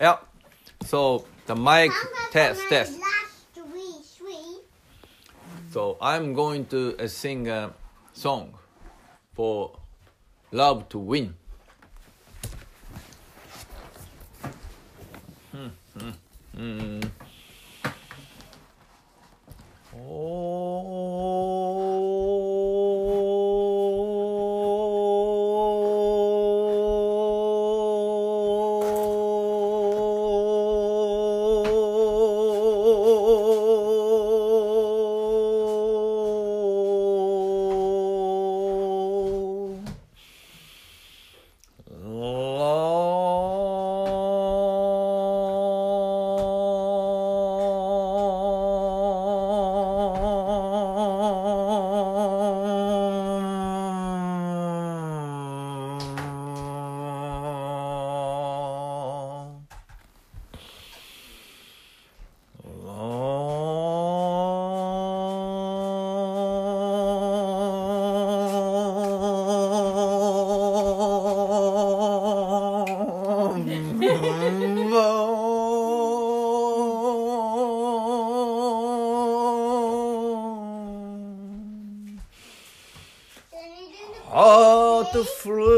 Yeah. So the mic test test. So I'm going to uh, sing a song for love to win. Hmm, hmm, hmm. Heart full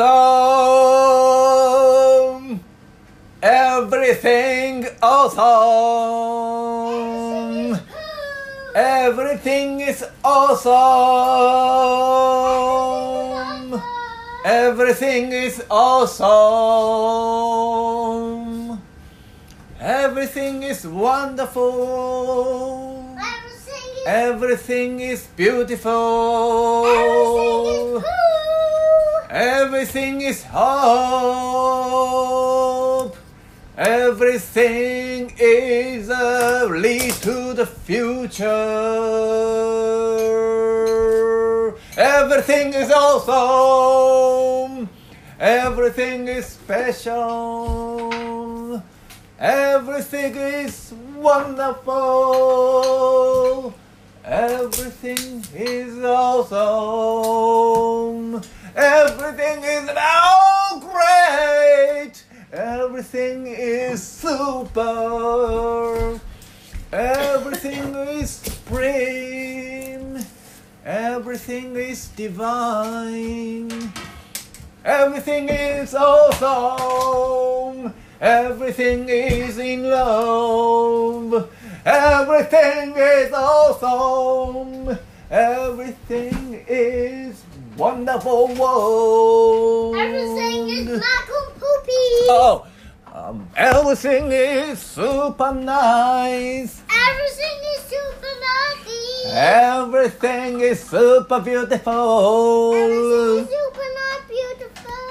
awesome. Everything awesome. Everything is awesome. Everything is awesome. Everything is wonderful. Everything is Everything is beautiful. Everything is hope. Everything is a lead to the future. Everything is awesome. Everything is special. Everything is wonderful. Everything is awesome. Everything is now great. Everything is super. Everything is supreme. Everything is divine. Everything is awesome. Everything is in love. Everything is awesome. Everything is wonderful world. Everything is Michael Poopy. Oh, um, everything is super nice. Everything is super naughty. Everything is super beautiful. Everything is super not beautiful.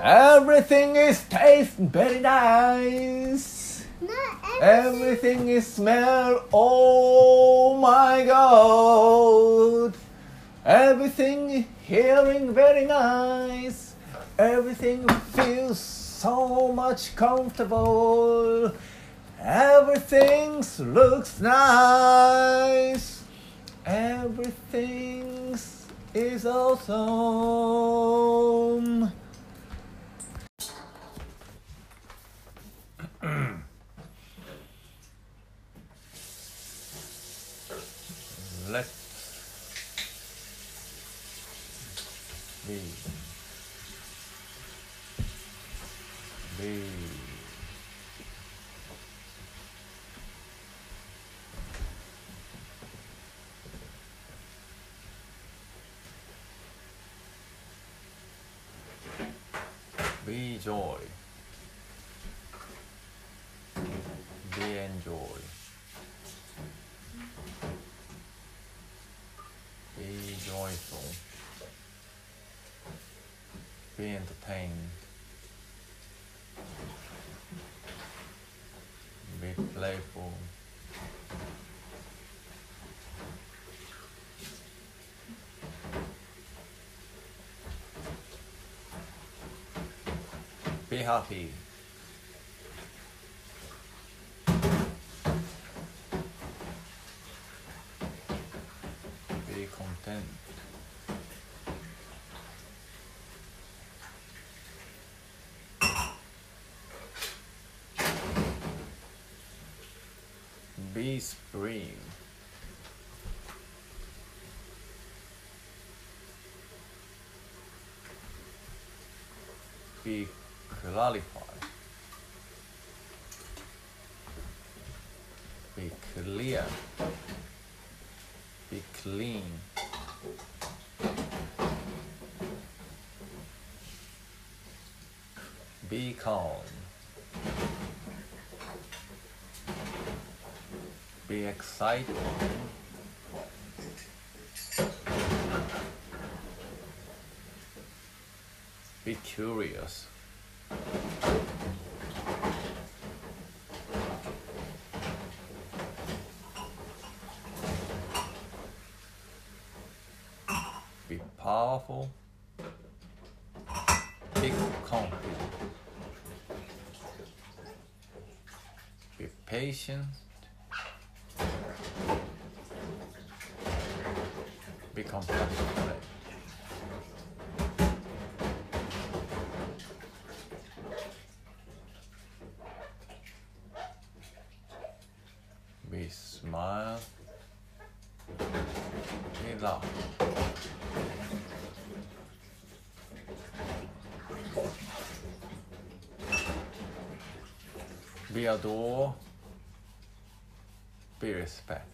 Everything is taste very nice. Not everything. Everything is smell. Oh my god. Everything hearing very nice. Everything feels so much comfortable. Everything looks nice. Everything is awesome. be. Be be joy. Be enjoy be joyful be entertained. Be playful. Be happy be content be spring be clarified. Be clear. Be clean. Be calm be excited. Be curious be powerful be confident be patient be compassionate be smile be adore be respect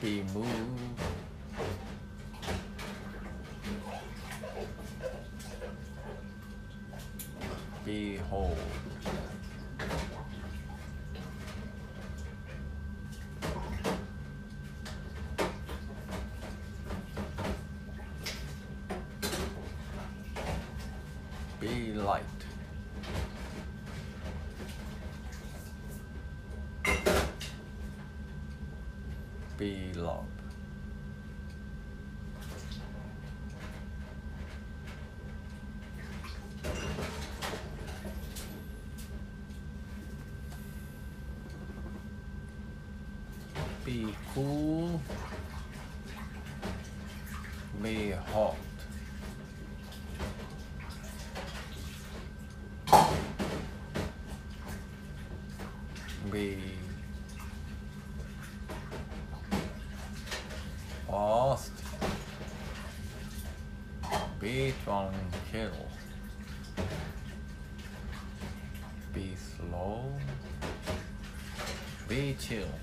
be moved behold be light be love be cool be hot be one kill. Be slow. Be chill.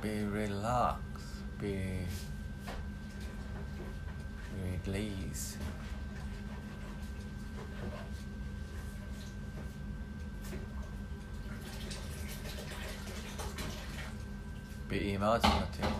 Be relaxed. Be release. Be imaginative.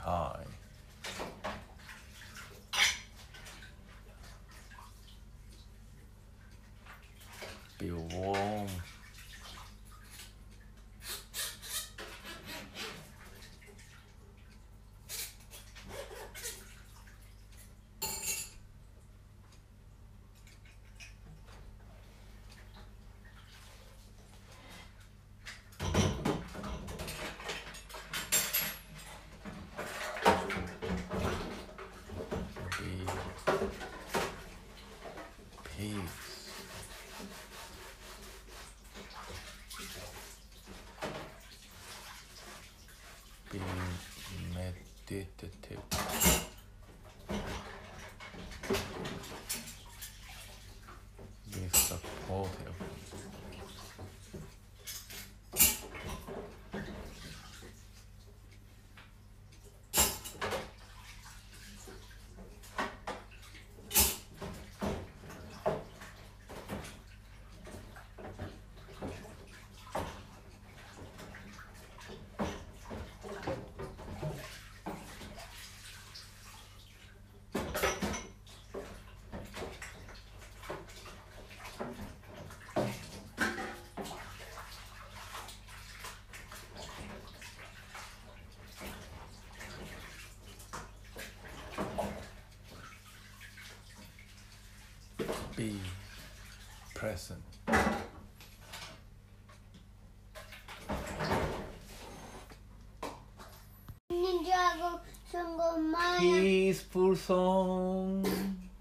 high. Build. てててて Be present. Ninjago Sungo Maya. Peaceful song.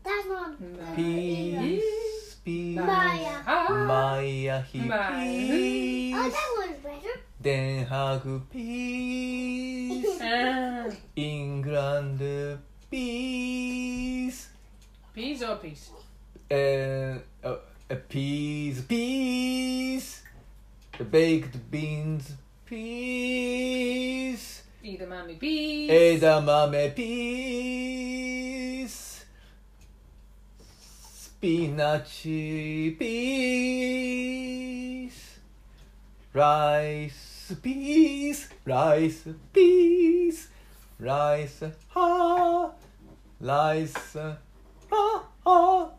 That's not Peace. Peace. Maya. Maya he Maya. Oh, that one's better. Den Haag peace. England peace. peas or peace? Uh, uh, uh, peas, peas. Baked beans, peas. Mammy peas. Edamame peas. Spinach peas. Rice peas. Rice peas. Rice ha. Rice ha ha.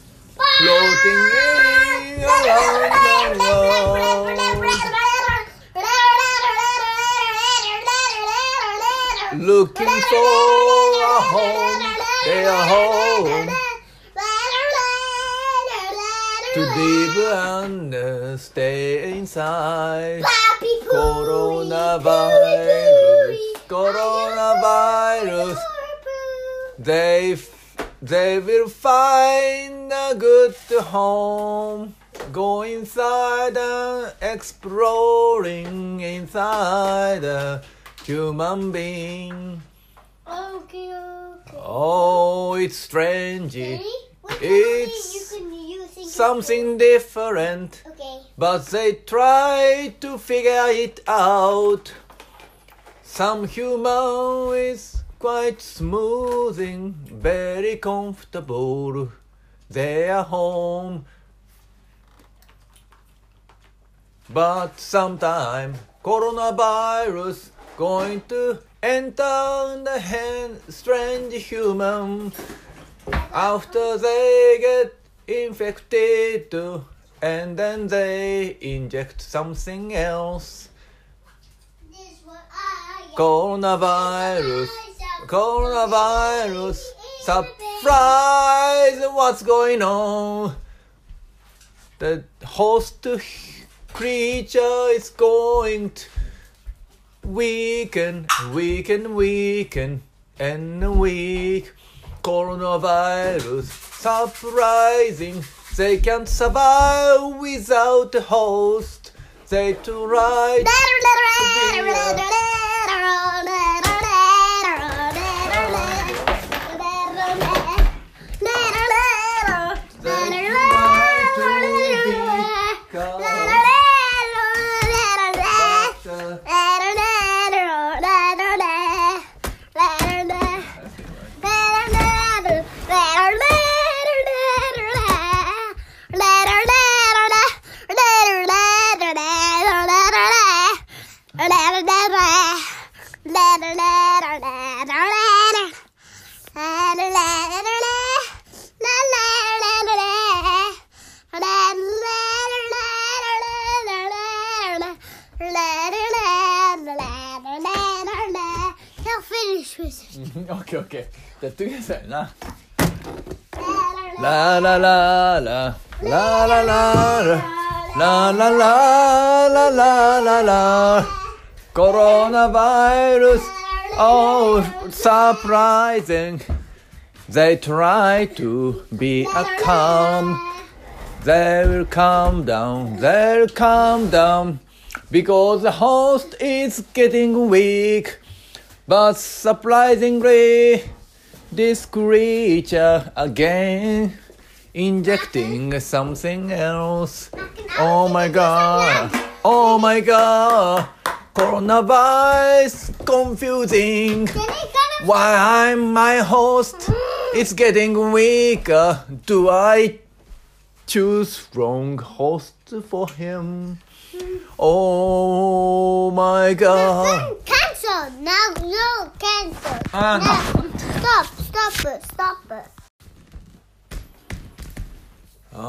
floating in around the world looking for a home they are home. To and uh, stay inside Coronavirus, coronavirus. They they will find a good home. Go inside and exploring inside a human being. Okay, okay. Oh, it's strange. Daddy, It's something you can use in Something different. Okay. But they try to figure it out. Some human is quite smoothing, very comfortable. They are home But sometime coronavirus going to enter the hand strange human after they get infected and then they inject something else. This what I Coronavirus, coronavirus, surprise! What's going on? The host creature is going to weaken, weaken, weaken, and weak. Coronavirus, surprising. They can't survive without the host. They try Now okay, okay. Te estoy enseñando. La la la la la la la la la la la la la la coronavirus. Oh, surprising. They try to be a calm. They'll calm down, they'll calm down. Because the host is getting weak. But surprisingly, this creature again injecting something else. Oh my god. Oh my god. Coronavirus confusing. Why I'm my host? It's getting weaker. Do I choose wrong host for him? Oh my god! Cancel! Now, no, cancel. Ah, no. No, stop, stop it, stop it. We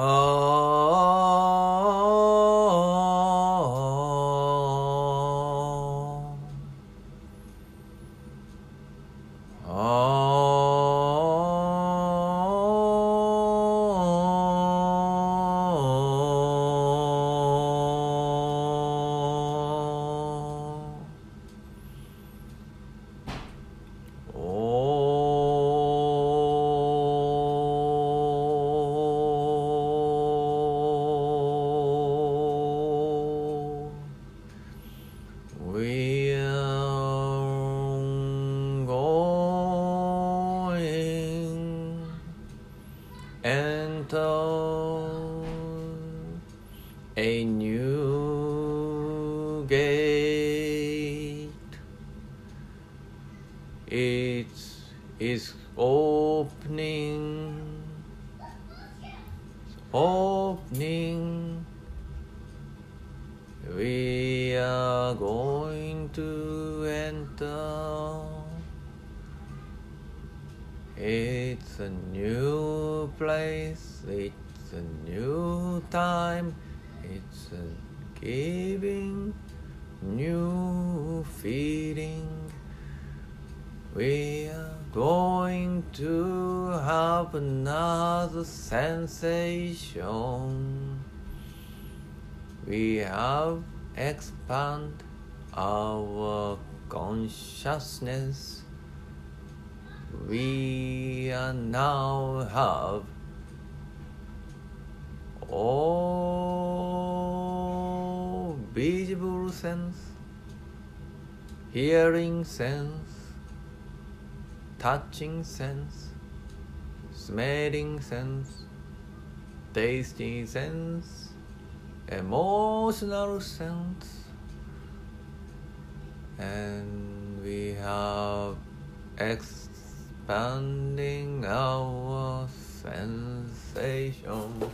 It is opening, opening. We are going to enter. It's a new place, it's a new time, it's a giving new feeling. We are going to have another sensation. We have expand our consciousness. We are now have all visible sense, hearing sense, touching sense, smelling sense, tasting sense, emotional sense, and we have expanding our sensation.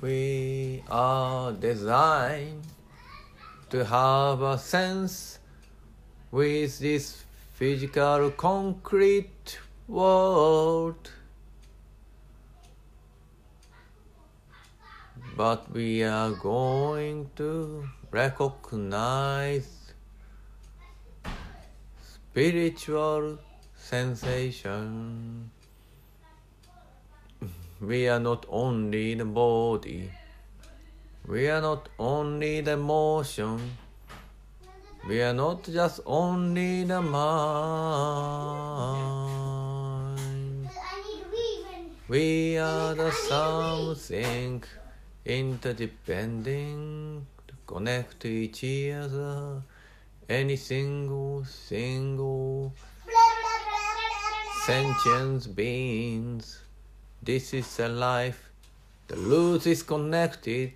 We are designed to have a sense with this physical concrete world. But we are going to recognize spiritual sensation. We are not only the body, we are not only the motion, we are not just only the mind. We are the something interdependent, to connect to each other. Any single, single sentient beings. This is a life. The root is connected.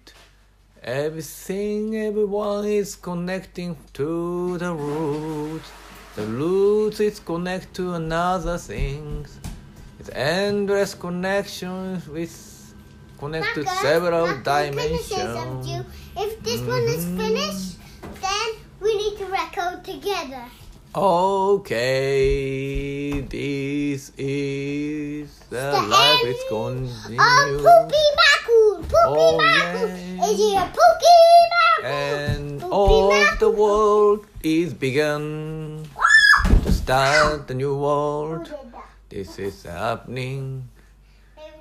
Everything, everyone is connecting to the root. The root is connected to another things. It's endless connections with connect to several Marcus, can I say something to dimensions. If this one is Mhm. finished, then we need to record together. Okay, this is the, The life end is continue. Oh, Poopy Macoon! Poopy Oh, Macoon! yeah. Is a Pookie Macoon? and Poopy all Macoon. the world is begun to start the new world. This is happening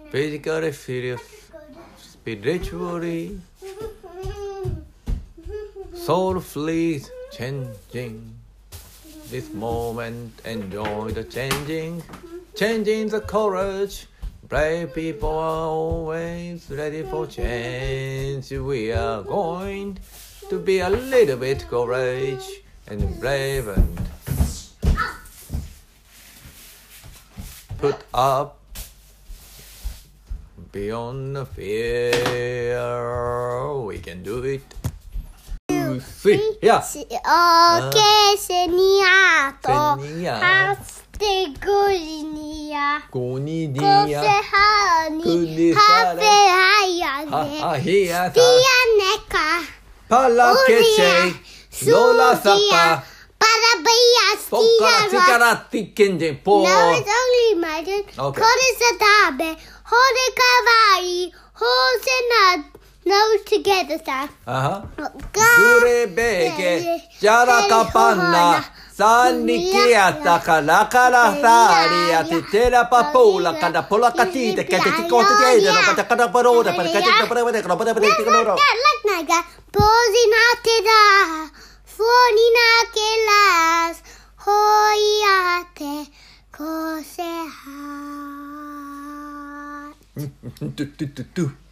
physically, physically, spiritually, soulfully changing. This moment, enjoy the changing, changing the courage. Brave people are always ready for change. We are going to be a little bit courage and brave and put up beyond the fear. We can do it two, three. Ja. Okay, ah. seniato. Seniato. Tegorinia. Gonidia. Kosehani. Hafehayane. Ahiata. Pianeka. Palakete. Lola sapa. Parabias. Pokaratikarati kenjen. Po. Now it's only imagine. Okay. Korisatabe. Hore kawaii. Hosenat nose together, Sam. Uh-huh. Gurebeke, jarakapanna, sannikieta, kanakarasaaria, titera papula, kanapola katite, kete tikote tiede, no kata kata parode, pere kete tikote parode, kano pere las, hoi a te, kose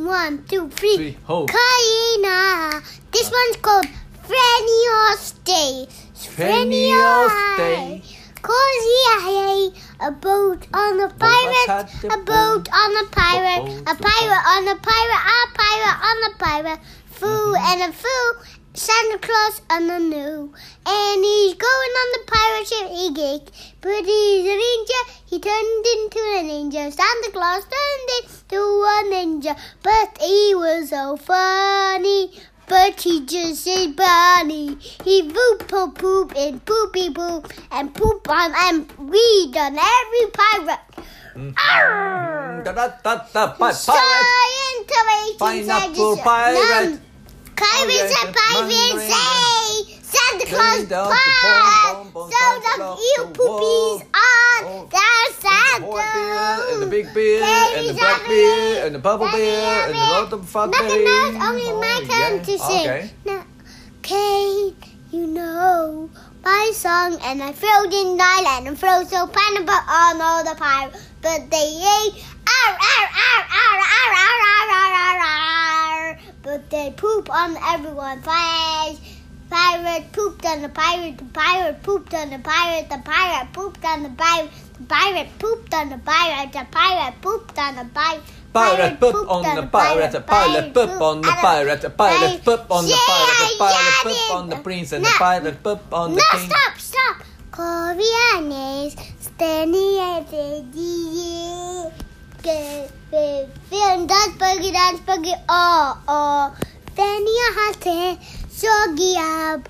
One, two, three. Three, ho. Kaina. This ah. one's called Frenios Day. Frenios Day. Cozy I a boat on a pirate, a boat on a pirate, a pirate on a pirate, a pirate on a pirate, foo mm-hmm. and a foo, Santa Claus on a new. And he's going on the pirate ship, he geek. But he's a ninja, he turned into a ninja. Santa Claus turned into a ninja, but he was so funny. But he just said bunny. He poop poop poop and poopy poop and poop on and weed on every pirate. Mm-hmm. Arr! da da da da pi- pirate Pineapple pirate. Num- Oh, and pirates mandarin. say Santa Claus Bring down the pie. bomb, bomb, bomb, So Santa the you poopies on Oh, the beer and the big beer and the black beer and the purple beer and the lot of fat Nothing berries. else, only my Oh, turn to sing. Okay. Now, Kate, you know my song, and I froze in the island and froze so pineapple on all the pirates, but they ate arr, arr, arr, arr, arr, arr, arr, arr, arr, arr, but they poop on everyone. Flash. Pirate pooped on the pirate, the pirate pooped on the pirate, the pirate pooped on the pirate, the pirate pooped on the pirate, the pirate pooped on the pirate. Pirate poop on the pirate, a pirate poop on the pirate, a pirate poop on the pirate, a pirate poop on the prince, and a pirate poop on the No, king. stop, stop. Koreanes, standing at the अंदाज पगी dance, पगी Oh, oh. फैनिया हाथ है soggy. Up,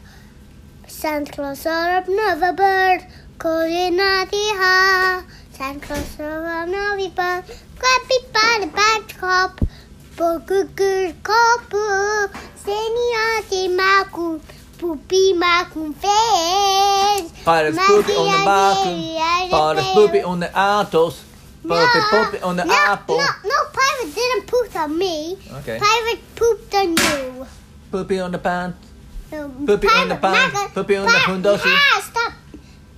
Santa Claus or up another bird, calling out the ha. Santa Claus or up another bird, crappy by the back top. Bogugur kopu, seniati makum, poopy makum face. Part of poopy on the makum, part of poopy on the atos autos. Poopy poopy on the no, apple. No, no, pirate didn't poop on me. Okay. Pirate pooped on you. Poopy on the pants. No, Poopy on the pirate- pan, Pirate- poopy on the Pirate- hundoshi. Ah, stop.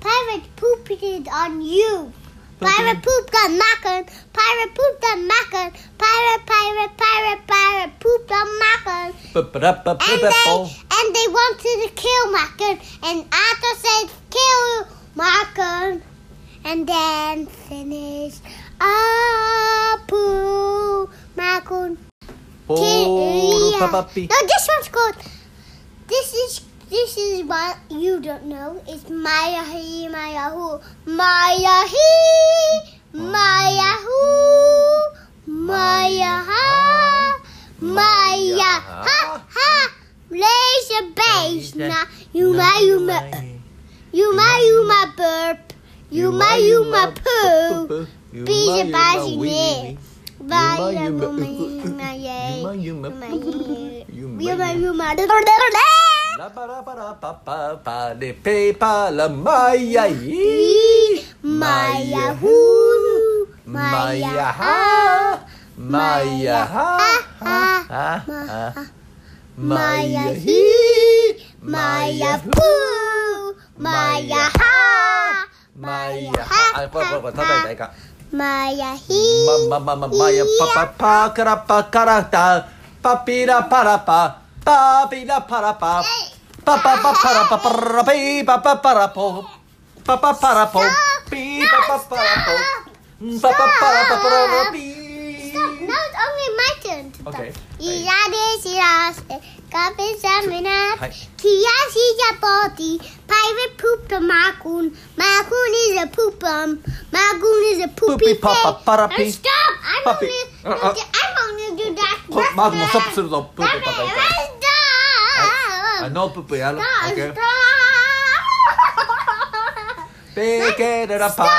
Pirate pooped on you. Poopy- Pirate pooped on Macon. Pirate pooped on Macon. Pirate, pirate, pirate, pirate pooped on Macon. And they, and they wanted to kill Macon. And Arthur said, kill Macon. And then finished. Apu Macon. papapi. No, this one's called. This is this is what you don't know. It's Maya he Maya who Maya he Maya who Maya ha Maya ha ha. Laser bass now. You ma you ma you ma you ma burp. You ma you ma poo. Be the bassinet. Bye, Yuma, Yuma, yuma, Yuma. Yuma, yuma, Yuma, Yuma, Yuma, yuma. Yuma. La ba ra ba ra pa pa pa de pe pa la maya yi. Maya who, Maya ha. Maya ha. Ha ha. Maya he, Maya poo, Maya ha, マイヤあこれこれこれ叩いたらいいかマヤヒーマママママヤパパパカラパカラタパピラパラパパピラパラパパパパパラパパラピパパパラポパパパラポピパパパラポパパパラパパラピ stop. Now it's only my turn. to Okay. Giraffe, giraffe, garbage salmon, Kia, she's a body. Pirate pooped a magoon. Magoon is a poopum. Magoon is a poopy. Poopy. Oh, stop. I'm only, uh, uh. I'm only do that. 마구 뭐 섭스로 너 뿌뿌 빠빠. Stop. I know 뿌뿌. Stop. Okay. Stop. Stop.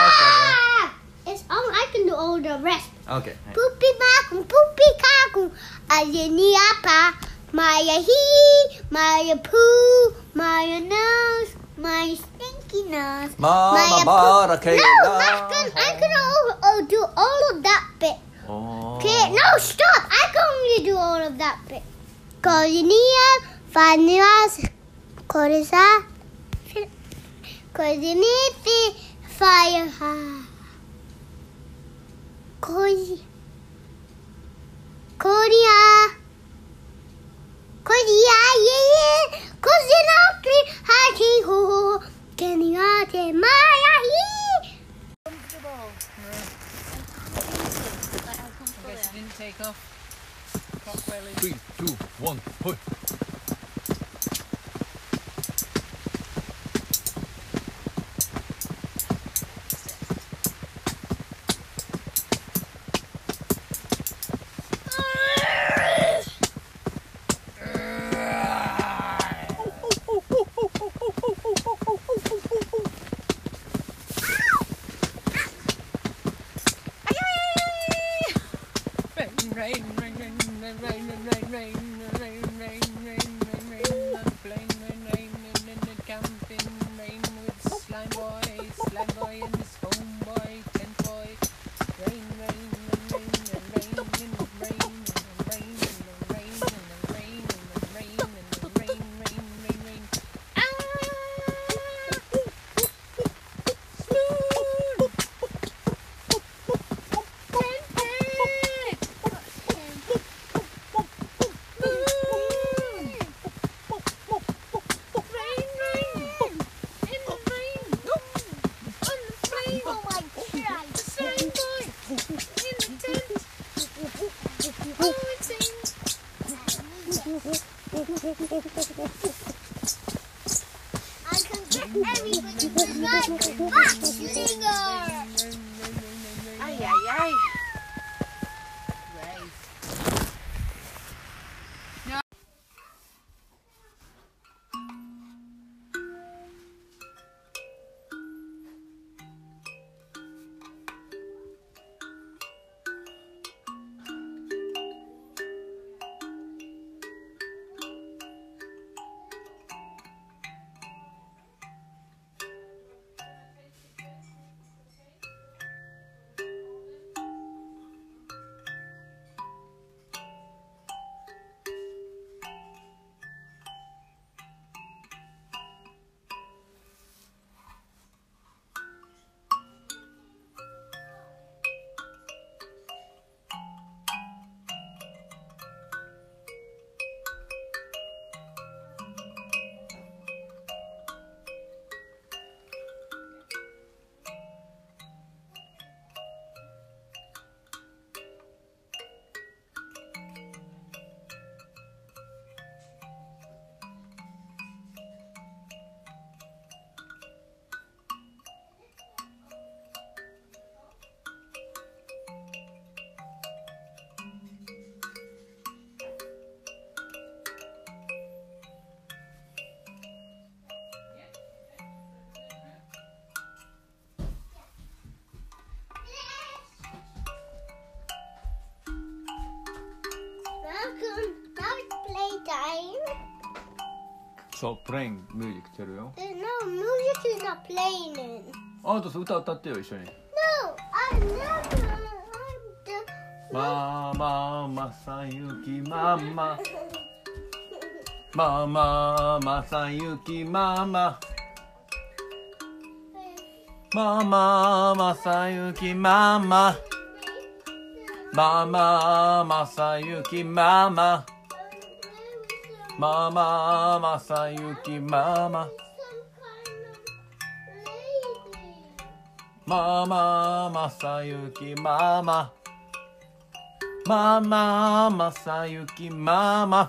It's all I can do all the rest. Okay. Poopy makum, poopy kakum, ajini apa, maya he, maya poo, maya nose, my stinky nose. Mama, mama, okay. No, not. I'm gonna do all of that bit. Oh. Okay, no, stop. I can only do all of that bit. Colinia, vanillas, corisa, coordinate, fire. Cody. Cody. Yeah, yeah. Cody, not Can you my? Comfortable. I guess you didn't take off. Three, two, one, push. also playing music てるよ No, music is not playing. あ、そう歌歌ってよ一緒に No, I never マママサユキマママママサユキマママママサユキマママママサユキマママママサユキママ。マママサユキママ。マママサユキママ。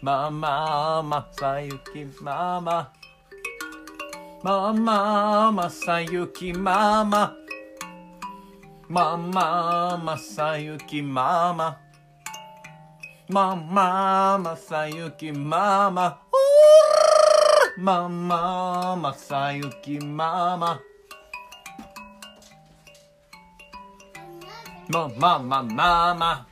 マママサユキママ。マママサユキママ。マママサユキママ。まままさゆきマママまあさゆきママあまあま。あ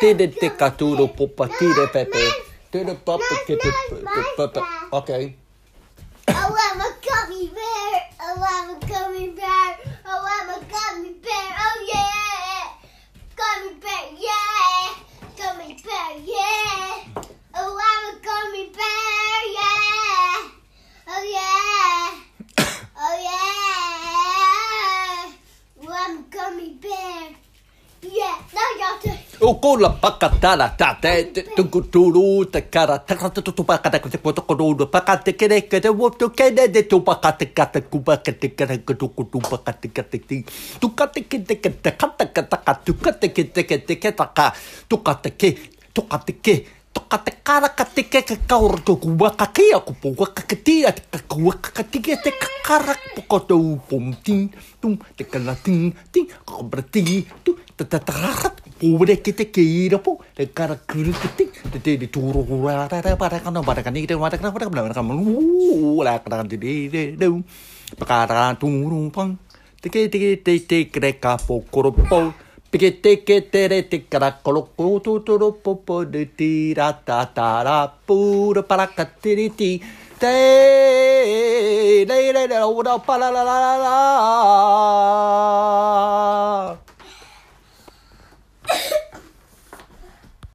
tide tika turo popa tide pepe. Tide papa papa. Okay. Oh, I'm a gummy bear. I'm a gummy bear. I'm a gummy bear. Oh, yeah. Gummy bear, yeah. Gummy bear, yeah. I'm a gummy bear, yeah. Oh, yeah. Oh, yeah. Oh, I'm a gummy bear. Yeah, now y'all do. Ukola pakatara tate tungu turu te kara takata tu pakata te koto kodo pakate kere kere woto kere de tu pakate kata kubakate kere kutu kutu pakate kate ti tu kate kete kete kata kata kata tu kate kete kete kete ka tu kate ke tu kate ke tu kate kara kate ke ke kaur tu kubaka ke aku puka ke ti at kubaka ke ke te kara koto pum tin tum te kala tin tin ko berti tu tatatarat pobre que te quiero po de cara kuru que te te de turu ra ra ra para kan para kan ni te para kan para kan kan lu la kan de de de para turu pang te que te te te cre ka po koro po Pike te ke te re te kara kolo kolo tu tu ro po po de ti ra ta ta ra pura para ka ti ri ti te le le le o da pa la la la la la